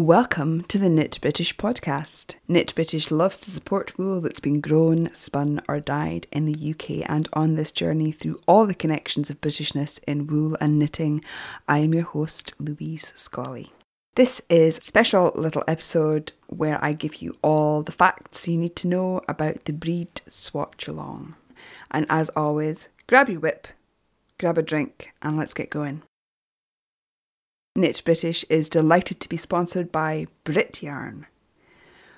Welcome to the Knit British podcast. Knit British loves to support wool that's been grown, spun, or dyed in the UK, and on this journey through all the connections of Britishness in wool and knitting, I am your host, Louise Scullion. This is a special little episode where I give you all the facts you need to know about the breed swatch along. And as always, grab your WIP, grab a drink, and let's get going. Knit British is delighted to be sponsored by Brit Yarn.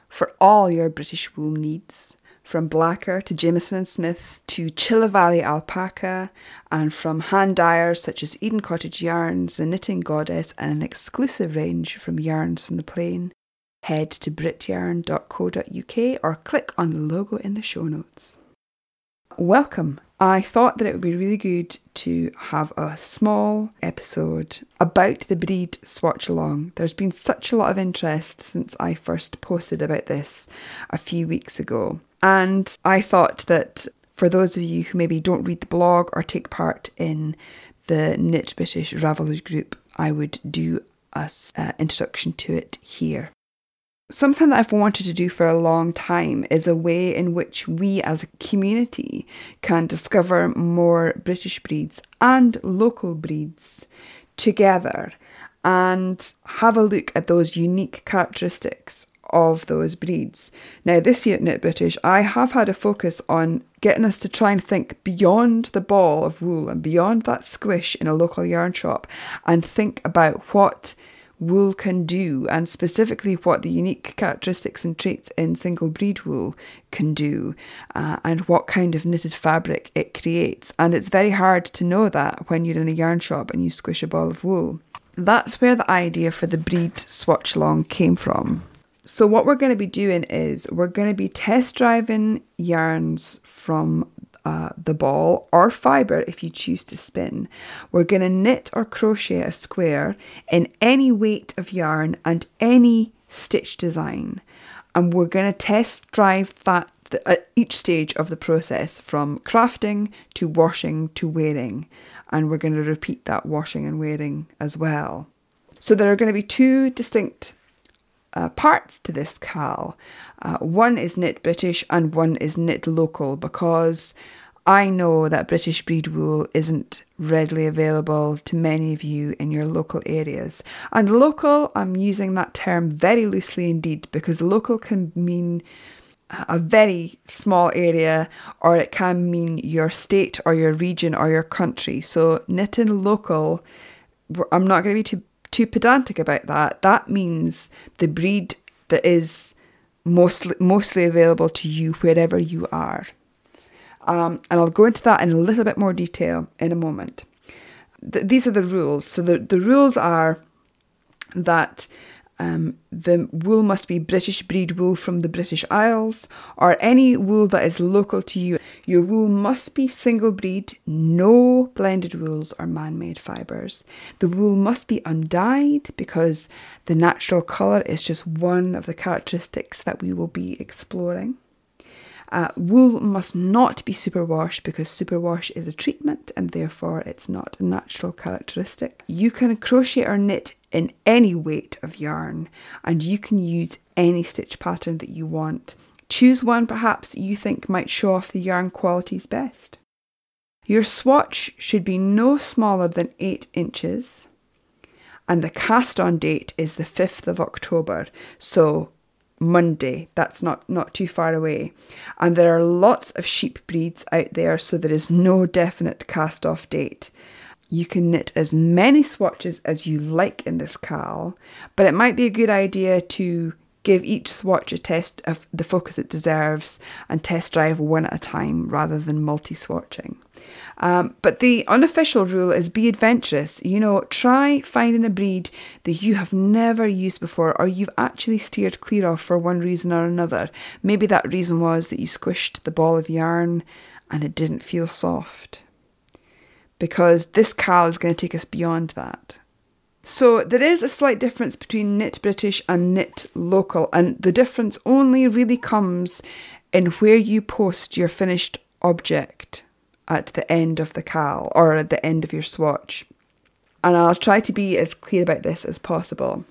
For all your British wool needs, from Blacker to Jamieson and Smith to Chilla Valley Alpaca, and from hand dyers such as Eden Cottage Yarns, the Knitting Goddess, and an exclusive range from Yarns from the Plain, head to brityarn.co.uk or click on the logo in the show notes. Welcome. I thought that it would be really good to have a small episode about the breed swatch along. There's been such a lot of interest since I first posted about this a few weeks ago. And I thought that for those of you who maybe don't read the blog or take part in the Knit British Ravelry group, I would do an uh, introduction to it here. Something that I've wanted to do for a long time is a way in which we as a community can discover more British breeds and local breeds together and have a look at those unique characteristics of those breeds. Now, this year at Knit British, I have had a focus on getting us to try and think beyond the ball of wool and beyond that squish in a local yarn shop and think about what wool can do, and specifically what the unique characteristics and traits in single breed wool can do, uh, and what kind of knitted fabric it creates. And it's very hard to know that when you're in a yarn shop and you squish a ball of wool. That's where the idea for the breed swatch long came from. So, what we're going to be doing is we're going to be test driving yarns from uh, the ball or fibre if you choose to spin. We're going to knit or crochet a square in any weight of yarn and any stitch design. And we're going to test drive that at each stage of the process from crafting to washing to wearing. And we're going to repeat that washing and wearing as well. So there are going to be two distinct uh, parts to this KAL. Uh, one is knit British and one is knit local because I know that British breed wool isn't readily available to many of you in your local areas. And local, I'm using that term very loosely indeed because local can mean a very small area or it can mean your state or your region or your country. So knitting local, I'm not going to be too too pedantic about that. That means the breed that is mostly mostly available to you wherever you are. Um, and I'll go into that in a little bit more detail in a moment. Th- these are the rules. So the, the rules are that um, the wool must be British breed wool from the British Isles or any wool that is local to you. Your wool must be single breed, no blended wools or man made fibres. The wool must be undyed because the natural colour is just one of the characteristics that we will be exploring. Uh, wool must not be superwash because superwash is a treatment and therefore it's not a natural characteristic. You can crochet or knit in any weight of yarn and you can use any stitch pattern that you want. Choose one perhaps you think might show off the yarn qualities best. Your swatch should be no smaller than 8 inches and the cast on date is the 5th of October. So Monday. That's not, not too far away. And there are lots of sheep breeds out there, so there is no definite cast off date. You can knit as many swatches as you like in this KAL, but it might be a good idea to give each swatch a test of the focus it deserves and test drive one at a time rather than multi swatching. Um, but the unofficial rule is be adventurous. You know, try finding a breed that you have never used before or you've actually steered clear of for one reason or another. Maybe that reason was that you squished the ball of yarn and it didn't feel soft. Because this cal is going to take us beyond that. So there is a slight difference between knit British and knit local, and the difference only really comes in where you post your finished object at the end of the cal or at the end of your swatch. And I'll try to be as clear about this as possible.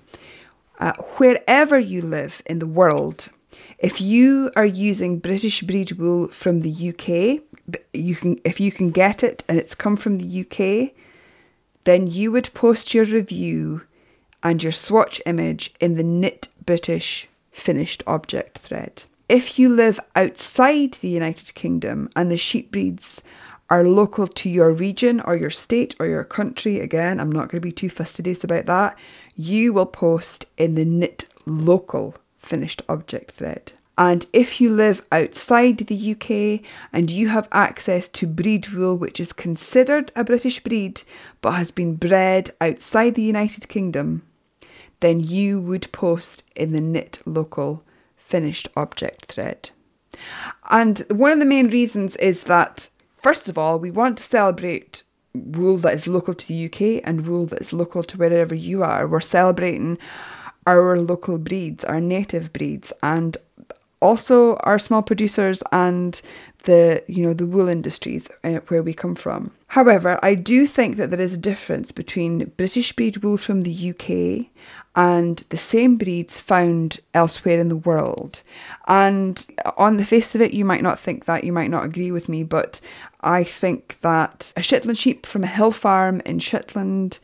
Uh, wherever you live in the world, if you are using British breed wool from the UK, you can if you can get it and it's come from the UK, then you would post your review and your swatch image in the Knit British finished object thread. If you live outside the United Kingdom and the sheep breeds are local to your region or your state or your country, again, I'm not going to be too fastidious about that, you will post in the knit local finished object thread. And if you live outside the UK and you have access to breed wool which is considered a British breed but has been bred outside the United Kingdom, then you would post in the knit local finished object thread. And one of the main reasons is that, first of all, we want to celebrate wool that is local to the UK and wool that is local to wherever you are. We're celebrating our local breeds, our native breeds, and also our small producers and the you know the wool industries uh, where we come from. However, I do think that there is a difference between British breed wool from the UK and the same breeds found elsewhere in the world. And on the face of it, you might not think that, you might not agree with me, but I think that a Shetland sheep from a hill farm in Shetland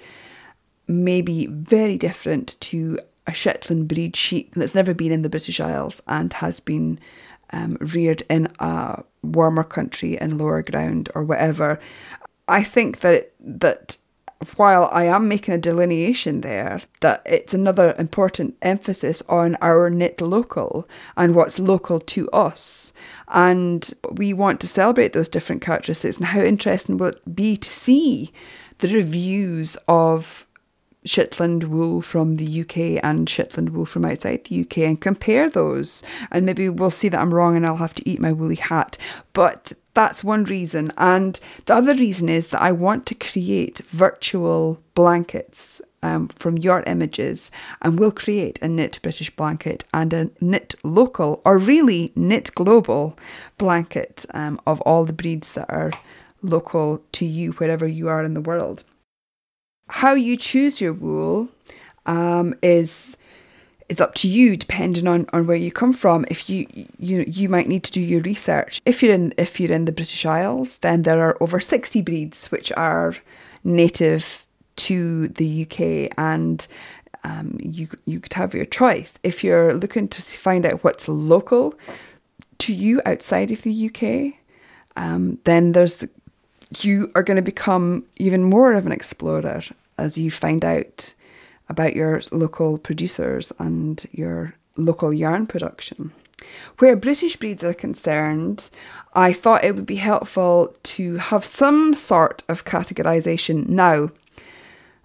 may be very different to a Shetland breed sheep that's never been in the British Isles and has been um, reared in a warmer country in lower ground or whatever. I think that that while I am making a delineation there, that it's another important emphasis on our knit local and what's local to us. And we want to celebrate those different characteristics. And how interesting will it be to see the reviews of Shetland wool from the UK and Shetland wool from outside the UK and compare those. And maybe we'll see that I'm wrong and I'll have to eat my woolly hat. But that's one reason. And the other reason is that I want to create virtual blankets um, from your images and we'll create a knit British blanket and a knit local or really knit global blanket um, of all the breeds that are local to you wherever you are in the world how you choose your wool um, is is up to you depending on, on where you come from. If you you you might need to do your research. If you're in if you're in the British Isles then there are over 60 breeds which are native to the UK and um, you you could have your choice. If you're looking to find out what's local to you outside of the UK um, then there's you are going to become even more of an explorer as you find out about your local producers and your local yarn production. Where British breeds are concerned, I thought it would be helpful to have some sort of categorisation now.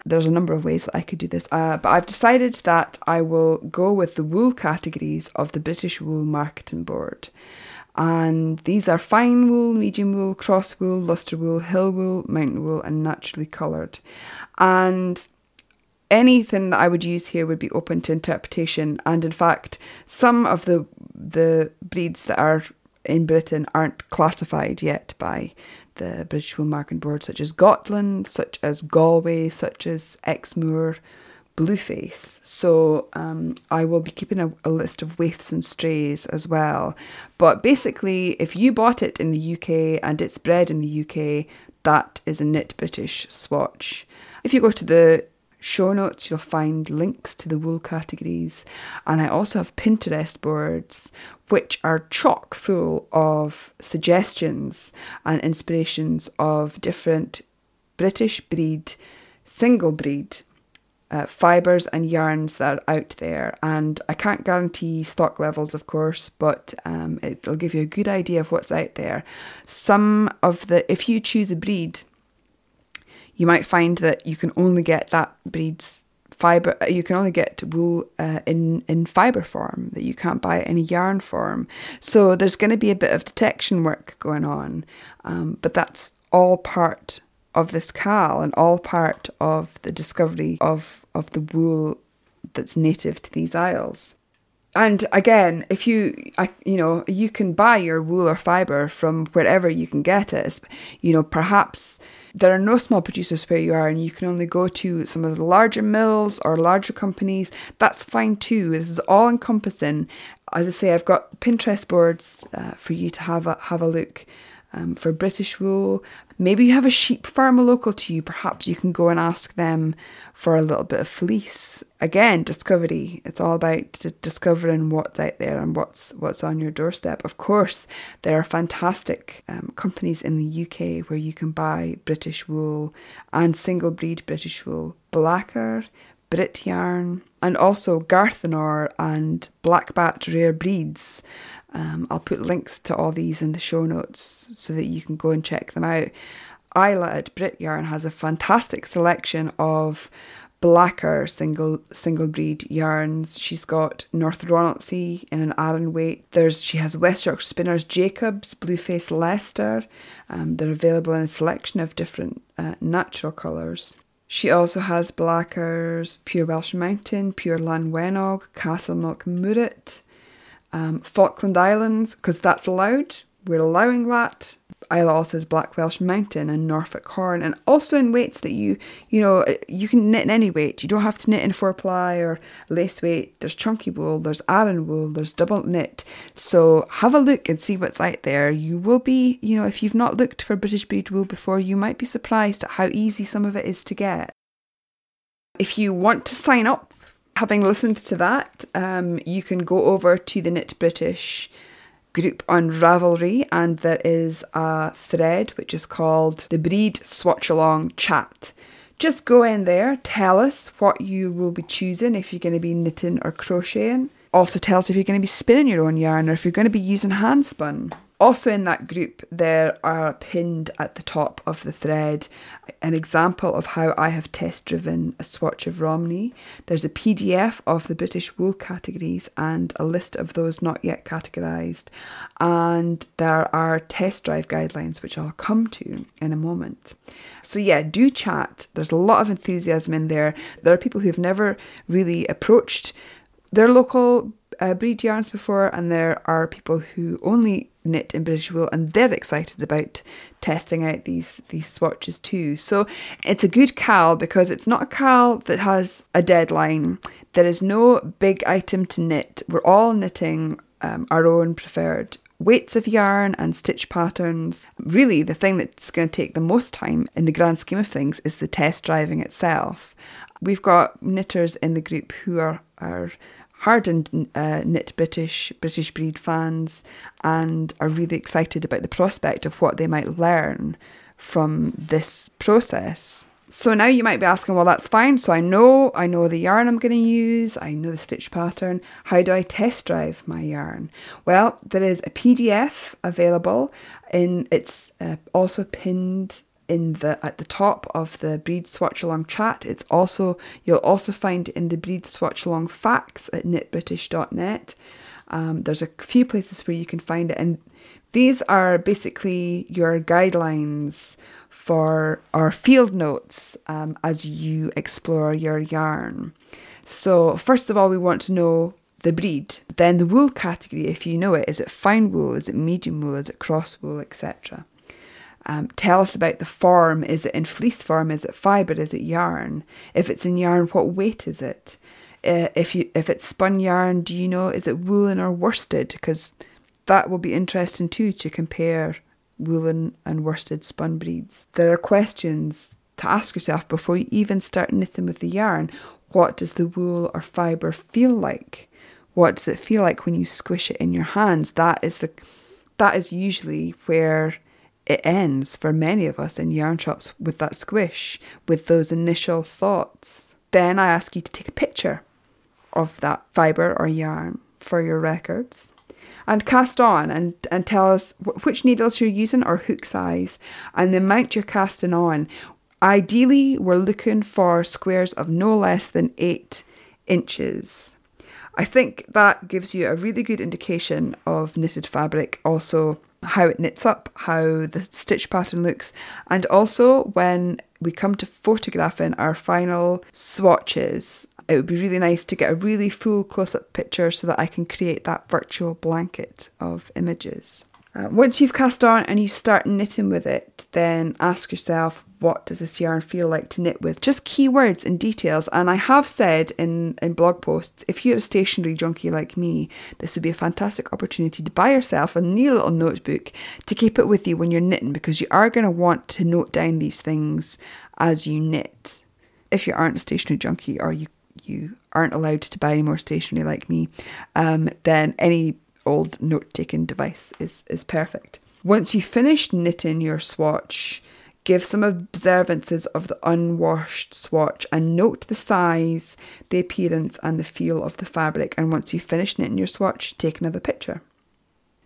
There's a number of ways that I could do this, uh, but I've decided that I will go with the wool categories of the British Wool Marketing Board. And these are fine wool, medium wool, cross wool, lustre wool, hill wool, mountain wool, and naturally coloured. And anything that I would use here would be open to interpretation. And in fact, some of the the breeds that are in Britain aren't classified yet by the British Wool Marketing Board, such as Gotland, such as Galway, such as Exmoor, Blueface. So um, I will be keeping a, a, list of waifs and strays as well. But basically, if you bought it in the UK and it's bred in the UK, that is a knit British swatch. If you go to the show notes, you'll find links to the wool categories. And I also have Pinterest boards, which are chock full of suggestions and inspirations of different British breed, single breed uh, fibres and yarns that are out there. And I can't guarantee stock levels, of course, but um, it'll give you a good idea of what's out there. Some of the, if you choose a breed, you might find that you can only get that breed's fiber uh, you can only get wool uh, in in fiber form that you can't buy in a yarn form so there's going to be a bit of detection work going on um, but that's all part of this KAL and all part of the discovery of, of the wool that's native to these isles. And again, if you, you know, you can buy your wool or fibre from wherever you can get it. You know, perhaps there are no small producers where you are, and you can only go to some of the larger mills or larger companies. That's fine too. This is all encompassing. As I say, I've got Pinterest boards uh, for you to have a have a look um, for British wool. Maybe you have a sheep farmer local to you. Perhaps you can go and ask them for a little bit of fleece. Again, discovery. It's all about d- discovering what's out there and what's what's on your doorstep. Of course, there are fantastic um, companies in the UK where you can buy British wool and single breed British wool. Blacker, Brit Yarn, and also Garthenor and Blackbat Rare Breeds. Um, I'll put links to all these in the show notes so that you can go and check them out. Isla at Brit Yarn has a fantastic selection of blacker single single breed yarns. She's got North Ronaldsay in an Aran weight. There's she has West Yorkshire Spinners Jacobs, Blueface Leicester. Um, they're available in a selection of different uh, natural colours. She also has blackers Pure Welsh Mountain, Pure Llanwenog, Castlemilk Moorit, um, Falkland Islands, because that's allowed. We're allowing that. Also has Black Welsh Mountain and Norfolk Horn, and also in weights that you, you know, you can knit in any weight. You don't have to knit in four ply or lace weight. There's chunky wool, there's Aran wool, there's double knit. So have a look and see what's out there. You will be, you know, if you've not looked for British breed wool before, you might be surprised at how easy some of it is to get. If you want to sign up having listened to that, um, you can go over to the Knit British group on Ravelry, and there is a thread which is called the Breed Swatch Along Chat. Just go in there, tell us what you will be choosing if you're going to be knitting or crocheting. Also, tell us if you're going to be spinning your own yarn or if you're going to be using hand spun. Also, in that group, there are pinned at the top of the thread an example of how I have test driven a swatch of Romney. There's a PDF of the British wool categories and a list of those not yet categorised. And there are test drive guidelines, which I'll come to in a moment. So, yeah, do chat. There's a lot of enthusiasm in there. There are people who've never really approached their local uh, breed yarns before, and there are people who only knit in British wool, and they're excited about testing out these these swatches too. So it's a good KAL because it's not a KAL that has a deadline. There is no big item to knit. We're all knitting um, our own preferred weights of yarn and stitch patterns. Really, the thing that's going to take the most time in the grand scheme of things is the test driving itself. We've got knitters in the group who are are hardened uh, knit British British breed fans and are really excited about the prospect of what they might learn from this process. So now you might be asking, well, that's fine. So I know I know the yarn I'm going to use. I know the stitch pattern. How do I test drive my yarn? Well, there is a PDF available, and it's uh, also pinned in the at the top of the breed swatch along chat. It's also you'll also find in the breed swatch along facts at knitbritish.net. Um, there's a few places where you can find it, and these are basically your guidelines for our field notes um, as you explore your yarn. So first of all, we want to know the breed, then the wool category if you know it. Is it fine wool? Is it medium wool? Is it cross wool, etc. Um, tell us about the form. Is it in fleece form? Is it fibre? Is it yarn? If it's in yarn, what weight is it? Uh, if you if it's spun yarn, do you know is it woolen or worsted? Because that will be interesting too to compare woolen and worsted spun breeds. There are questions to ask yourself before you even start knitting with the yarn. What does the wool or fibre feel like? What does it feel like when you squish it in your hands? That is the that is usually where it ends for many of us in yarn shops with that squish, with those initial thoughts. Then I ask you to take a picture of that fibre or yarn for your records and cast on and, and tell us which needles you're using or hook size and the amount you're casting on. Ideally, we're looking for squares of no less than eight inches. I think that gives you a really good indication of knitted fabric. Also, how it knits up, how the stitch pattern looks, and also when we come to photographing our final swatches, it would be really nice to get a really full close up picture so that I can create that virtual blanket of images. Uh, once you've cast on and you start knitting with it, then ask yourself, what does this yarn feel like to knit with? Just keywords and details. And I have said in, in blog posts, if you're a stationery junkie like me, this would be a fantastic opportunity to buy yourself a new little notebook to keep it with you when you're knitting because you are going to want to note down these things as you knit. If you aren't a stationery junkie or you you aren't allowed to buy any more stationery like me, um, then any old note taking device is, is perfect. Once you've finished knitting your swatch, give some observances of the unwashed swatch and note the size, the appearance, and the feel of the fabric. And once you've finished knitting your swatch, take another picture.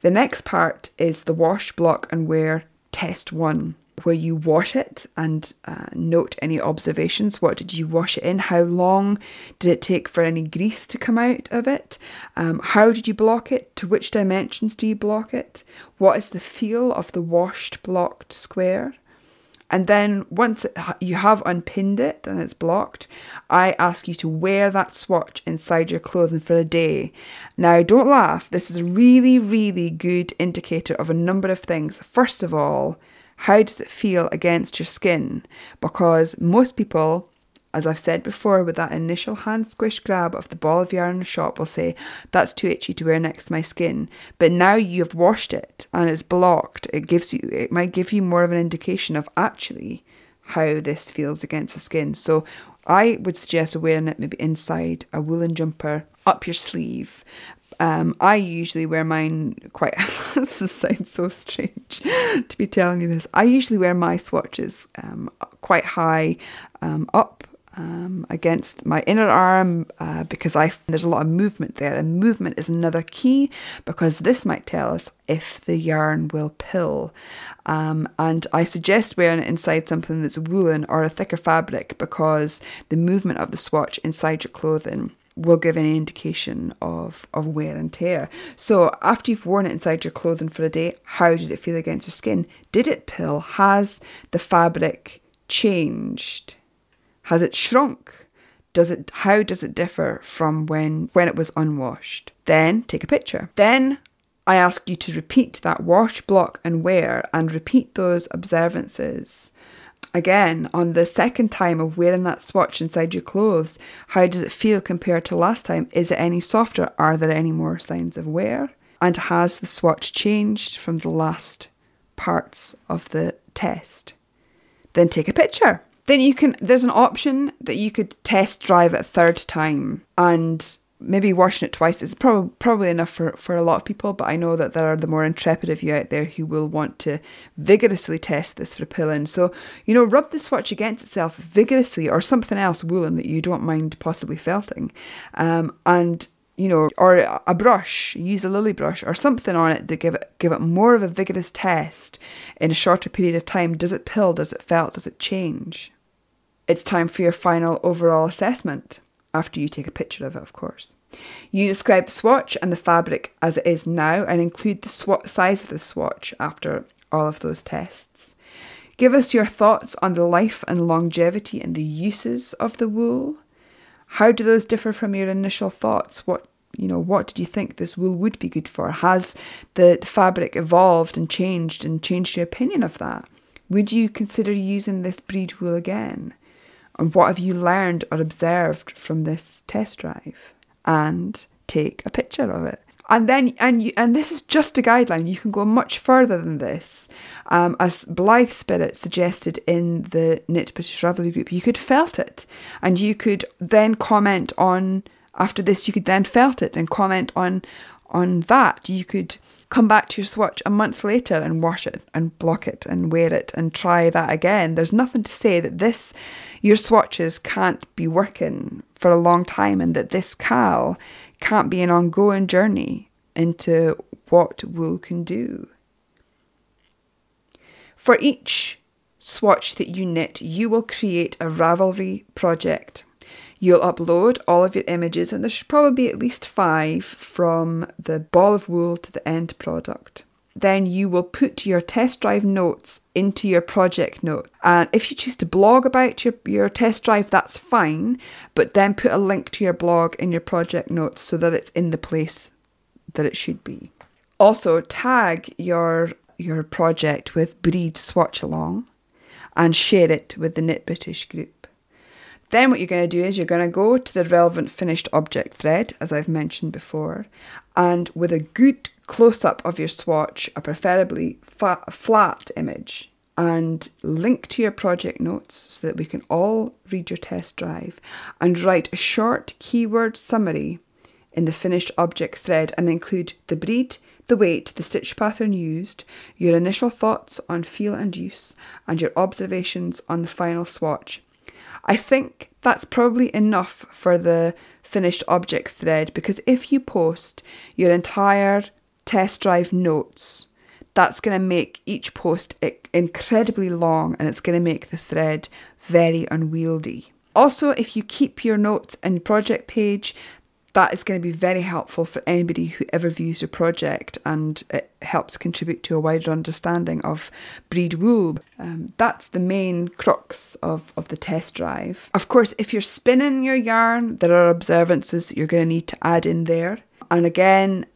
The next part is the wash, block, and wear test one where you wash it and uh, note any observations. What did you wash it in? How long did it take for any grease to come out of it? Um, how did you block it? To which dimensions do you block it? What is the feel of the washed blocked square? And then once you have unpinned it and it's blocked, I ask you to wear that swatch inside your clothing for a day. Now, don't laugh, this is a really, really good indicator of a number of things. First of all, how does it feel against your skin? Because most people, as I've said before, with that initial hand squish grab of the ball of yarn in the shop, will say, That's too itchy to wear next to my skin. But now you've washed it and it's blocked, it gives you it might give you more of an indication of actually how this feels against the skin. So I would suggest wearing it maybe inside a woolen jumper, up your sleeve, um, I usually wear mine quite. this sounds so strange to be telling you this. I usually wear my swatches um, quite high um, up um, against my inner arm uh, because I there's a lot of movement there, and movement is another key because this might tell us if the yarn will pill. Um, and I suggest wearing it inside something that's woolen or a thicker fabric because the movement of the swatch inside your clothing will give any indication of, of wear and tear. So, after you've worn it inside your clothing for a day, how did it feel against your skin? Did it pill? Has the fabric changed? Has it shrunk? Does it how does it differ from when when it was unwashed? Then take a picture. Then I ask you to repeat that wash, block, and wear and repeat those observances again on the second time of wearing that swatch inside your clothes, how does it feel compared to last time? Is it any softer? Are there any more signs of wear? And has the swatch changed from the last parts of the test? Then take a picture. Then you can, there's an option that you could test drive it a third time and maybe washing it twice is probably probably enough for, for a lot of people, but I know that there are the more intrepid of you out there who will want to vigorously test this for pillin. So, you know, rub the swatch against itself vigorously or something else woolen that you don't mind possibly felting. Um, and you know, or a brush, use a lily brush or something on it to give it give it more of a vigorous test in a shorter period of time. Does it pill? Does it felt? Does it change? It's time for your final overall assessment after you take a picture of it, of course. You describe the swatch and the fabric as it is now and include the size of the swatch after all of those tests. Give us your thoughts on the life and longevity and the uses of the wool. How do those differ from your initial thoughts? What you know, what did you think this wool would be good for? Has the fabric evolved and changed and changed your opinion of that? Would you consider using this breed wool again? And what have you learned or observed from this test drive? And take a picture of it. And then, and you, and this is just a guideline. You can go much further than this. Um, as Blythe Spirit suggested in the Knit British Ravelry group, you could felt it, and you could then comment on. After this, you could then felt it and comment on on that. You could come back to your swatch a month later and wash it and block it and wear it and try that again. There's nothing to say that this your swatches can't be working for a long time and that this cal can't be an ongoing journey into what wool can do. For each swatch that you knit, you will create a Ravelry project. You'll upload all of your images, and there should probably be at least five from the ball of wool to the end product. then you will put your test drive notes into your project note. And if you choose to blog about your, your test drive, that's fine, but then put a link to your blog in your project notes so that it's in the place that it should be. Also, tag your your project with Breed Swatch Along and share it with the Knit British group. Then what you're going to do is you're going to go to the relevant finished object thread, as I've mentioned before, and with a good close up of your swatch, a preferably flat image, and link to your project notes so that we can all read your test drive, and write a short keyword summary in the finished object thread and include the breed, the weight, the stitch pattern used, your initial thoughts on feel and use, and your observations on the final swatch. I think that's probably enough for the finished object thread because if you post your entire test drive notes, that's going to make each post incredibly long and it's going to make the thread very unwieldy. Also, if you keep your notes in project page, that is going to be very helpful for anybody who ever views your project and it helps contribute to a wider understanding of breed wool. Um, that's the main crux of, of the test drive. Of course, if you're spinning your yarn, there are observances that you're going to need to add in there. And again,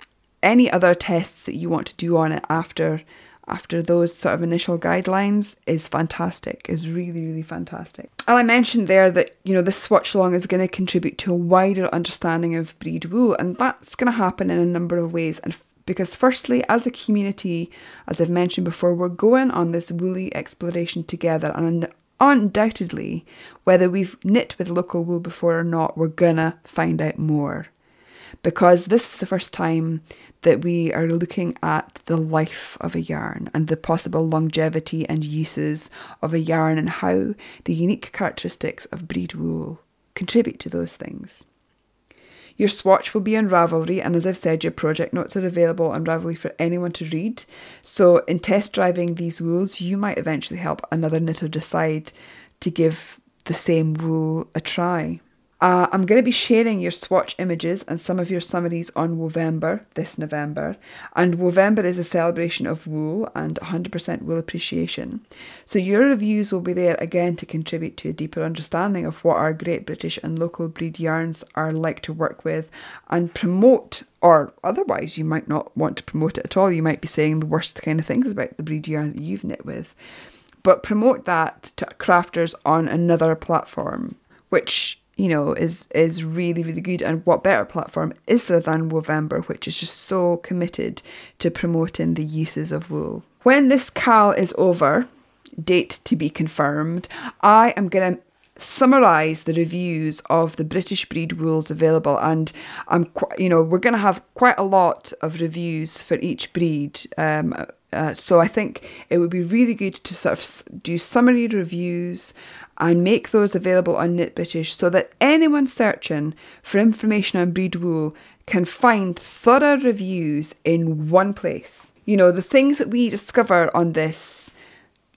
any other tests that you want to do on it after after those sort of initial guidelines is fantastic, is really, really fantastic. And I mentioned there that, you know, this swatch along is going to contribute to a wider understanding of breed wool, and that's going to happen in a number of ways. And because, firstly, as a community, as I've mentioned before, we're going on this woolly exploration together, and undoubtedly, whether we've knit with local wool before or not, we're gonna find out more because this is the first time that we are looking at the life of a yarn and the possible longevity and uses of a yarn and how the unique characteristics of breed wool contribute to those things. Your swatch will be on Ravelry, and as I've said, your project notes are available on Ravelry for anyone to read. So, in test driving these wools, you might eventually help another knitter decide to give the same wool a try. Uh, I'm going to be sharing your swatch images and some of your summaries on Wovember this November. And Wovember is a celebration of wool and 100% wool appreciation. So your reviews will be there again to contribute to a deeper understanding of what our great British and local breed yarns are like to work with and promote or otherwise you might not want to promote it at all. You might be saying the worst kind of things about the breed yarn that you've knit with. But promote that to crafters on another platform, which you know, is is really really good. And what better platform is there than Wovember, which is just so committed to promoting the uses of wool. When this KAL is over, date to be confirmed, I am going to summarize the reviews of the British breed wools available and I'm you know we're going to have quite a lot of reviews for each breed um, uh, so I think it would be really good to sort of do summary reviews and make those available on Knit British so that anyone searching for information on breed wool can find thorough reviews in one place. You know, the things that we discover on this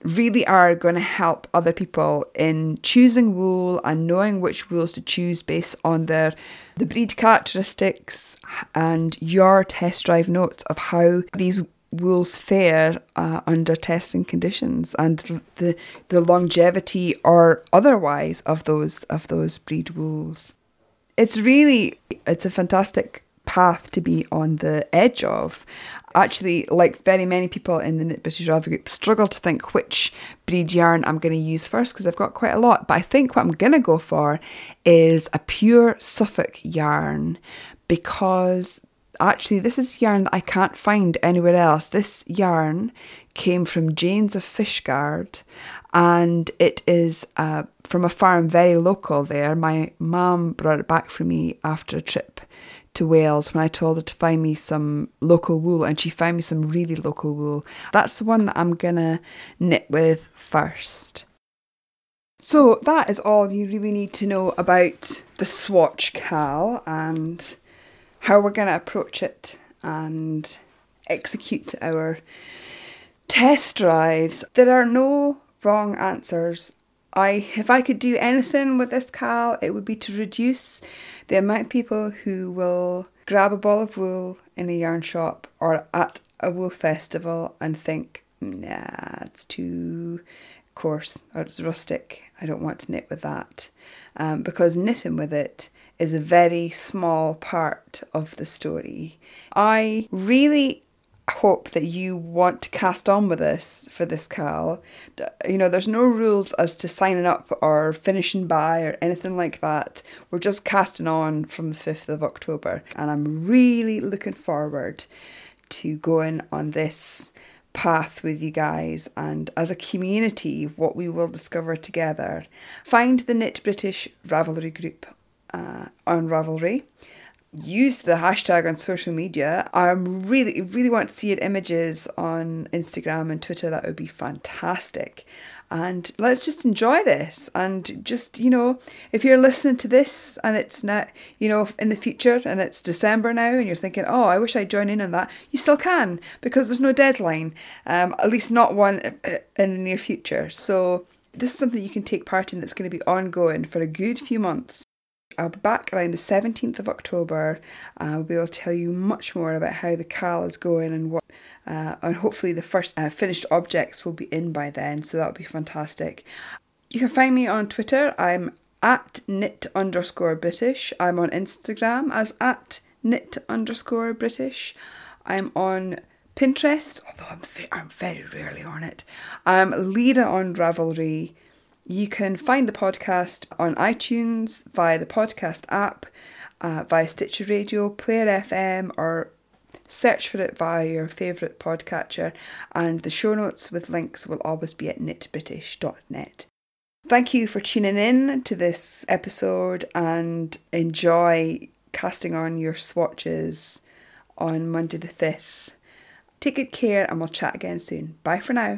really are going to help other people in choosing wool and knowing which wools to choose based on their the breed characteristics and your test drive notes of how these wools fare uh, under testing conditions and the the longevity or otherwise of those of those breed wools. It's really it's a fantastic path to be on the edge of. Actually, like very many people in the Knit British Ravelry group, struggle to think which breed yarn I'm going to use first because I've got quite a lot. But I think what I'm going to go for is a pure Suffolk yarn because actually, this is yarn that I can't find anywhere else. This yarn came from Jane's of Fishguard and it is uh, from a farm very local there. My mum brought it back for me after a trip to Wales when I told her to find me some local wool and she found me some really local wool. That's the one that I'm gonna knit with first. So that is all you really need to know about the swatch KAL and how we're going to approach it and execute our test drives. There are no wrong answers. I if I could do anything with this KAL, it would be to reduce the amount of people who will grab a ball of wool in a yarn shop or at a wool festival and think, nah, it's too coarse or it's rustic. I don't want to knit with that. Um, because knitting with it is a very small part of the story. I really hope that you want to cast on with us for this Cal. You know, there's no rules as to signing up or finishing by or anything like that. We're just casting on from the 5th of October, and I'm really looking forward to going on this path with you guys and as a community what we will discover together. Find the Knit British Ravelry group uh, on Ravelry use the hashtag on social media. I really, really want to see your images on Instagram and Twitter. That would be fantastic. And let's just enjoy this. And just, you know, if you're listening to this and it's not, you know, in the future and it's December now and you're thinking, oh, I wish I'd join in on that, you still can because there's no deadline, um, at least not one uh, in the near future. So this is something you can take part in that's going to be ongoing for a good few months. I'll be back around the 17th of October. I'll be able to tell you much more about how the CAL is going and what, uh, and hopefully the first uh, finished objects will be in by then, so that'll be fantastic. You can find me on Twitter. I'm at knit underscore British. I'm on Instagram as at knit underscore British. I'm on Pinterest, although I'm, I'm very rarely on it. I'm Leda on Ravelry. You can find the podcast on iTunes via the podcast app, uh, via Stitcher Radio, Player FM, or search for it via your favourite podcatcher. And the show notes with links will always be at knitbritish.net. Thank you for tuning in to this episode and enjoy casting on your swatches on Monday the 5th. Take good care and we'll chat again soon. Bye for now.